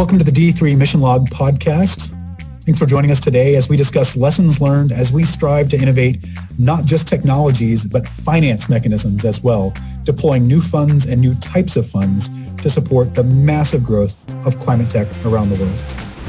Welcome to the D3 Mission Log podcast. Thanks for joining us today as we discuss lessons learned as we strive to innovate not just technologies, but finance mechanisms as well, deploying new funds and new types of funds to support the massive growth of climate tech around the world.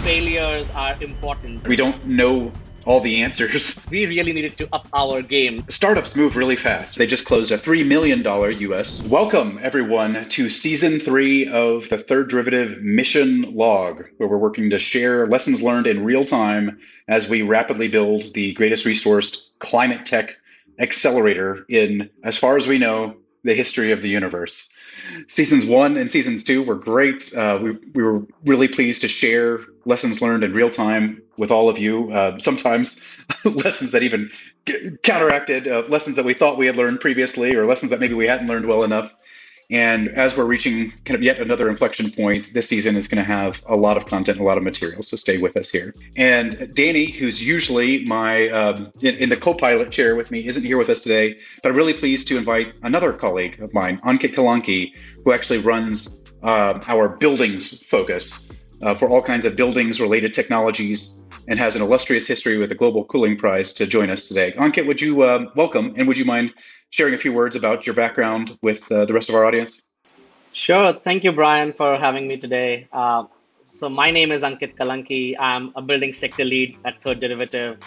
Failures are important. We don't know all the answers. We really needed to up our game. Startups move really fast. They just closed a $3 million US. Welcome, everyone, to season three of the Third Derivative Mission Log, where we're working to share lessons learned in real time as we rapidly build the greatest resourced climate tech accelerator in, as far as we know, the history of the universe. Seasons one and seasons two were great. Uh, we, we were really pleased to share lessons learned in real time with all of you. Uh, sometimes lessons that even counteracted uh, lessons that we thought we had learned previously, or lessons that maybe we hadn't learned well enough. And as we're reaching kind of yet another inflection point, this season is going to have a lot of content, a lot of material. So stay with us here. And Danny, who's usually my um, in, in, the co-pilot chair with me, isn't here with us today. But I'm really pleased to invite another colleague of mine, Ankit Kalanki, who actually runs uh, our buildings focus uh, for all kinds of buildings-related technologies and has an illustrious history with the Global Cooling Prize to join us today. Ankit, would you uh, welcome and would you mind sharing a few words about your background with uh, the rest of our audience? Sure. Thank you, Brian, for having me today. Uh, so, my name is Ankit Kalanki. I'm a building sector lead at Third Derivative.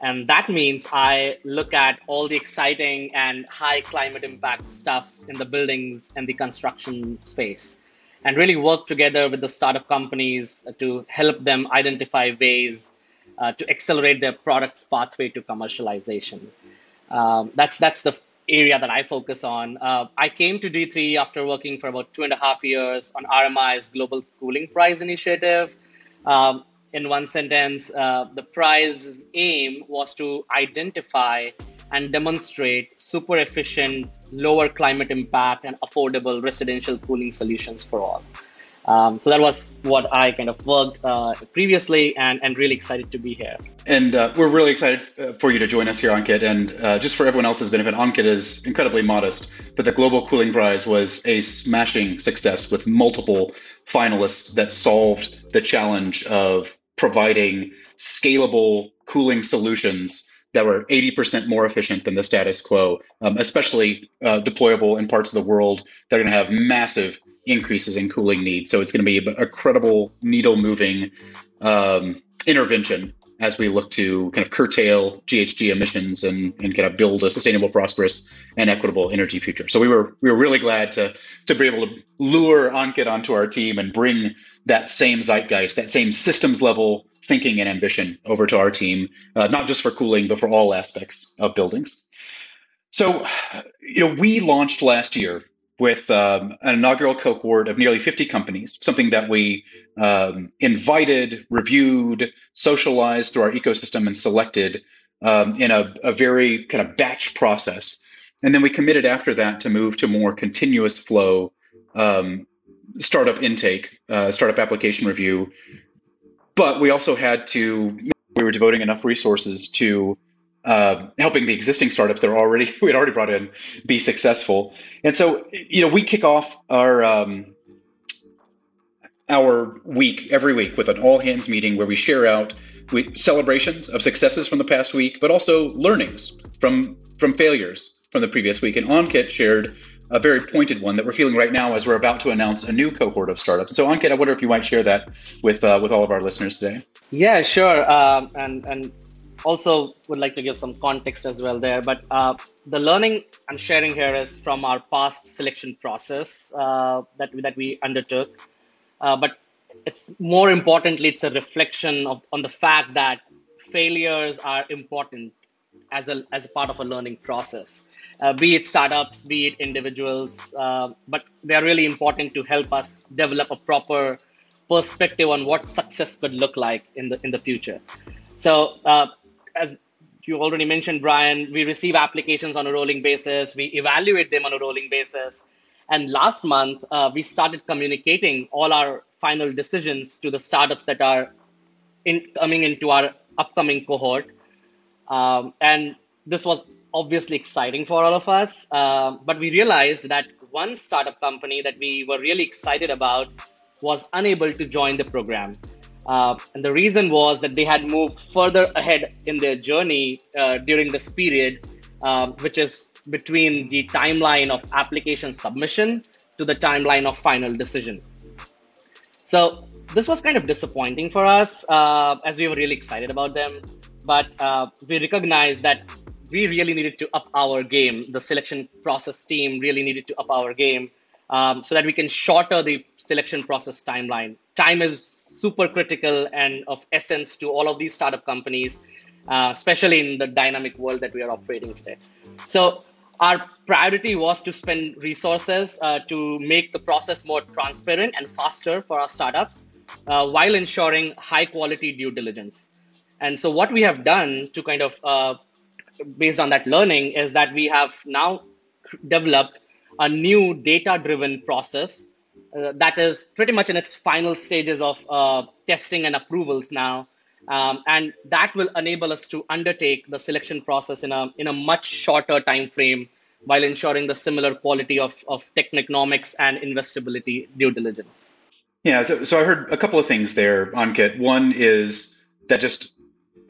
And that means I look at all the exciting and high climate impact stuff in the buildings and the construction space and really work together with the startup companies to help them identify ways uh, to accelerate their product's pathway to commercialization. Um, that's that's the area that I focus on. Uh, I came to D3 after working for about two and a half years on RMI's Global Cooling Prize initiative. Um, in one sentence, uh, the prize's aim was to identify and demonstrate super efficient, lower climate impact, and affordable residential cooling solutions for all. Um, so that was what I kind of worked uh, previously and, and really excited to be here. And uh, we're really excited uh, for you to join us here, Ankit. And uh, just for everyone else's benefit, Ankit is incredibly modest, but the Global Cooling Prize was a smashing success with multiple finalists that solved the challenge of providing scalable cooling solutions that were 80% more efficient than the status quo, um, especially uh, deployable in parts of the world that are going to have massive increases in cooling needs. So it's going to be a, credible needle moving um, intervention as we look to kind of curtail GHG emissions and, and kind of build a sustainable, prosperous, and equitable energy future. So we were we were really glad to to be able to lure Ankit onto our team and bring that same zeitgeist, that same systems level thinking and ambition over to our team, uh, not just for cooling, but for all aspects of buildings. So, you know, we launched last year with um, an inaugural cohort of nearly 50 companies, something that we um, invited, reviewed, socialized through our ecosystem, and selected um, in a, a, very kind of batch process. And then we committed after that to move to more continuous flow um, startup intake, uh, startup application review. But we also had to, we were devoting enough resources to uh, helping the existing startups that are already we had already brought in be successful. And so, you know, we kick off our um, our week every week with an all hands meeting where we share out we, celebrations of successes from the past week, but also learnings from from failures from the previous week. And Ankit shared a very pointed one that we're feeling right now as we're about to announce a new cohort of startups. So, Ankit, I wonder if you might share that with uh, with all of our listeners today. Yeah, sure. Um, and and also would like to give some context as well there. But uh, the learning I'm sharing here is from our past selection process uh, that that we undertook. Uh, but it's more importantly, it's a reflection of on the fact that failures are important as a as a part of a learning process. Uh, be it startups, be it individuals, uh, but they are really important to help us develop a proper perspective on what success could look like in the in the future. So uh, as you already mentioned, Brian, we receive applications on a rolling basis. We evaluate them on a rolling basis. And last month, uh, we started communicating all our final decisions to the startups that are in, coming into our upcoming cohort. Um, and this was obviously exciting for all of us. Uh, but we realized that one startup company that we were really excited about was unable to join the program. Uh, and the reason was that they had moved further ahead in their journey uh, during this period, um, which is between the timeline of application submission to the timeline of final decision. So this was kind of disappointing for us uh, as we were really excited about them. But uh, we recognized that we really needed to up our game. The selection process team really needed to up our game um, so that we can shorter the selection process timeline. Time is super critical and of essence to all of these startup companies, uh, especially in the dynamic world that we are operating today. So our priority was to spend resources uh, to make the process more transparent and faster for our startups uh, while ensuring high quality due diligence. And so, what we have done to kind of, uh, based on that learning, is that we have now developed a new data driven process uh, that is pretty much in its final stages of uh, testing and approvals now um, and that will enable us to undertake the selection process in a, in a much shorter time frame while ensuring the similar quality of, of techneconomics and investability due diligence. Yeah, so, so I heard a couple of things there, Ankit. One is that just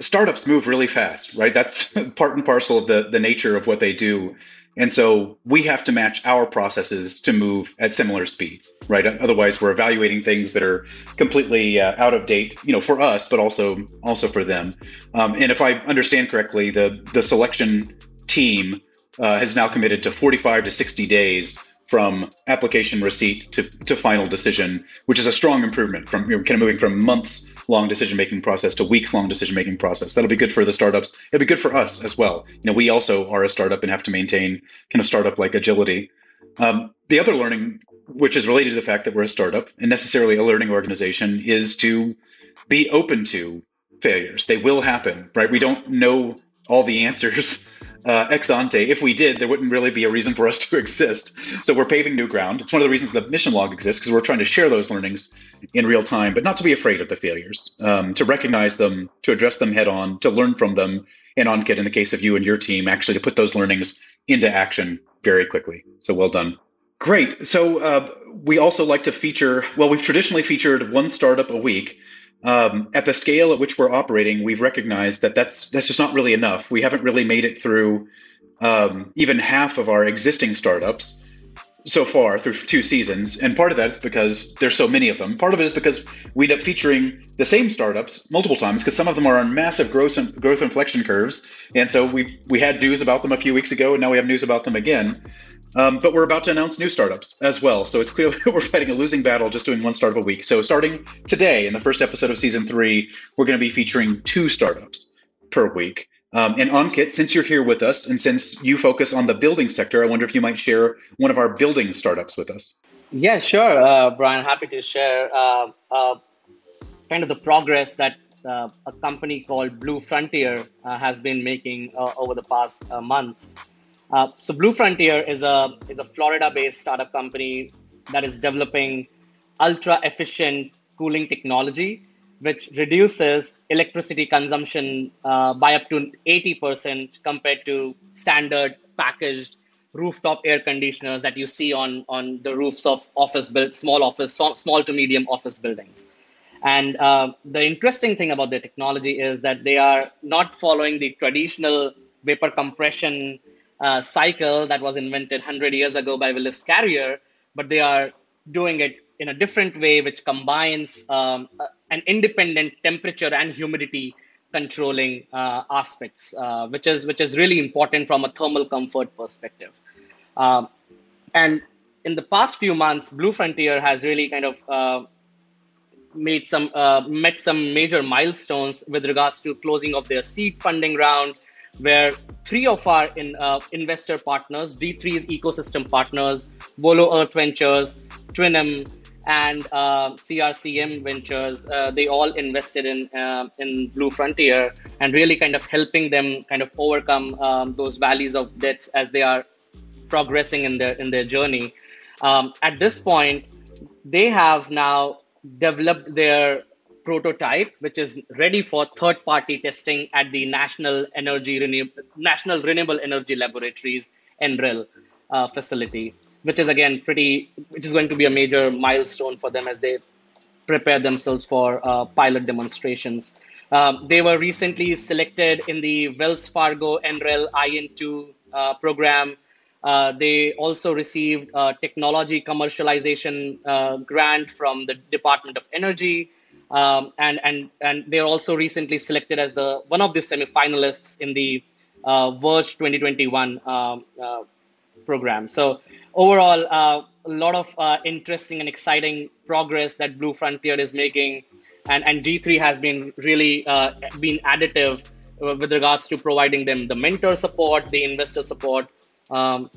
startups move really fast, right? That's part and parcel of the, the nature of what they do. And so we have to match our processes to move at similar speeds, right? Otherwise, we're evaluating things that are completely uh, out of date, you know, for us, but also also for them. Um, and if I understand correctly, the the selection team uh, has now committed to 45 to 60 days from application receipt to, to final decision, which is a strong improvement from you know, kind of moving from months long decision making process to weeks long decision making process. That'll be good for the startups. It'll be good for us as well. You know, we also are a startup and have to maintain kind of startup like agility. Um, the other learning, which is related to the fact that we're a startup and necessarily a learning organization, is to be open to failures. They will happen, right? We don't know all the answers uh, ex ante. If we did, there wouldn't really be a reason for us to exist. So we're paving new ground. It's one of the reasons the mission log exists because we're trying to share those learnings in real time, but not to be afraid of the failures, um, to recognize them, to address them head on, to learn from them, and Ankit, in the case of you and your team, actually to put those learnings into action very quickly. So well done. Great. So uh, we also like to feature, well, we've traditionally featured one startup a week. Um, at the scale at which we're operating, we've recognized that that's that's just not really enough. We haven't really made it through um, even half of our existing startups so far through two seasons, and part of that is because there's so many of them. Part of it is because we end up featuring the same startups multiple times because some of them are on massive growth and growth inflection curves, and so we we had news about them a few weeks ago, and now we have news about them again. Um, but we're about to announce new startups as well. So it's clear we're fighting a losing battle just doing one startup a week. So starting today in the first episode of season three, we're going to be featuring two startups per week. Um, and Ankit, since you're here with us and since you focus on the building sector, I wonder if you might share one of our building startups with us. Yeah, sure, uh, Brian. Happy to share uh, uh, kind of the progress that uh, a company called Blue Frontier uh, has been making uh, over the past months. Uh, so Blue Frontier is a is a Florida-based startup company that is developing ultra efficient cooling technology, which reduces electricity consumption uh, by up to 80% compared to standard packaged rooftop air conditioners that you see on on the roofs of office build small office small to medium office buildings. And uh, the interesting thing about their technology is that they are not following the traditional vapor compression uh, cycle that was invented 100 years ago by Willis Carrier, but they are doing it in a different way, which combines um, an independent temperature and humidity controlling uh, aspects, uh, which is which is really important from a thermal comfort perspective. Um, and in the past few months, Blue Frontier has really kind of uh, made some uh, met some major milestones with regards to closing of their seed funding round where three of our in, uh, investor partners, D3's ecosystem partners, Volo Earth Ventures, Twynam, and uh, CRCM Ventures, uh, they all invested in uh, in Blue Frontier and really kind of helping them kind of overcome um, those valleys of debts as they are progressing in their in their journey. Um, at this point, they have now developed their prototype, which is ready for third-party testing at the National Energy Renewable, National Renewable Energy Laboratories NREL uh, facility, which is again pretty, which is going to be a major milestone for them as they prepare themselves for uh, pilot demonstrations. Um, they were recently selected in the Wells Fargo NREL IN2 uh, program. Uh, they also received a technology commercialization uh, grant from the Department of Energy. Um, and, and, and they're also recently selected as the one of the semifinalists in the uh, Verge 2021 um, uh, program. So overall, uh, a lot of uh, interesting and exciting progress that Blue Frontier is making, and and D3 has been really uh, been additive uh, with regards to providing them the mentor support, the investor support, um,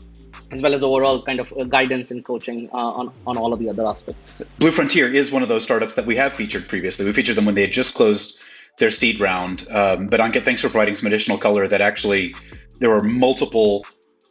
as well as overall kind of uh, guidance and coaching uh, on on all of the other aspects. Blue Frontier is one of those startups that we have featured previously. We featured them when they had just closed their seed round. Um, but Ankit, thanks for providing some additional color that actually there were multiple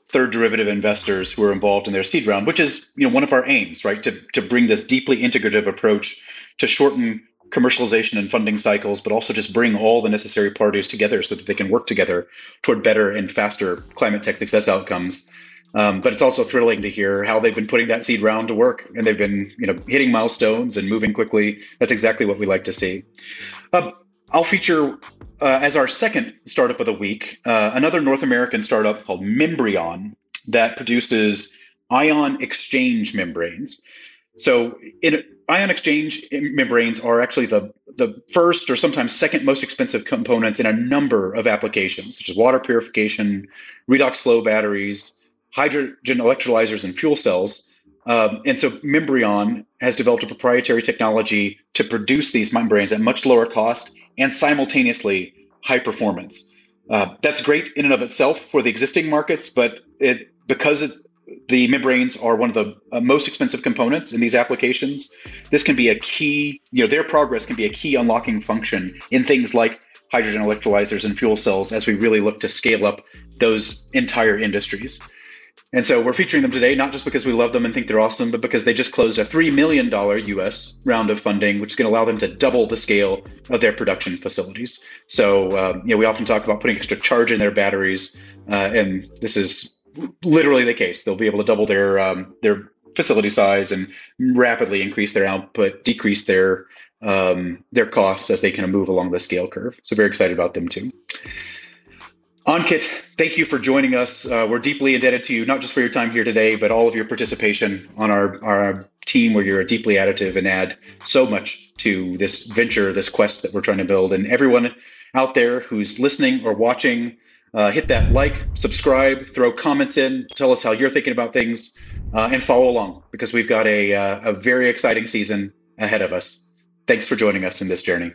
third derivative investors who were involved in their seed round, which is you know one of our aims, right? To to bring this deeply integrative approach to shorten commercialization and funding cycles, but also just bring all the necessary parties together so that they can work together toward better and faster climate tech success outcomes. Um, but it's also thrilling to hear how they've been putting that seed round to work, and they've been you know hitting milestones and moving quickly. That's exactly what we like to see. Uh, I'll feature uh, as our second startup of the week uh, another North American startup called Membrion that produces ion exchange membranes. So, in, ion exchange membranes are actually the, the first or sometimes second most expensive components in a number of applications, such as water purification, redox flow batteries, hydrogen electrolyzers, and fuel cells. Um, and so Membrion has developed a proprietary technology to produce these membranes at much lower cost and simultaneously high performance. Uh, that's great in and of itself for the existing markets, but it because it, the membranes are one of the uh, most expensive components in these applications. This can be a key, you know, their progress can be a key unlocking function in things like hydrogen electrolyzers and fuel cells as we really look to scale up those entire industries. And so we're featuring them today, not just because we love them and think they're awesome, but because they just closed a $3 million US round of funding, which is going to allow them to double the scale of their production facilities. So, um, you know, we often talk about putting extra charge in their batteries, uh, and this is literally the case. They'll be able to double their, um, their facility size and rapidly increase their output, decrease their, um, their costs as they kind of move along the scale curve. So very excited about them too. Ankit, thank you for joining us. Uh, we're deeply indebted to you, not just for your time here today, but all of your participation on our, our team where you're deeply additive and add so much to this venture, this quest that we're trying to build. And everyone out there who's listening or watching, uh, hit that like, subscribe, throw comments in, tell us how you're thinking about things, uh, and follow along because we've got a, uh, a very exciting season ahead of us. Thanks for joining us in this journey.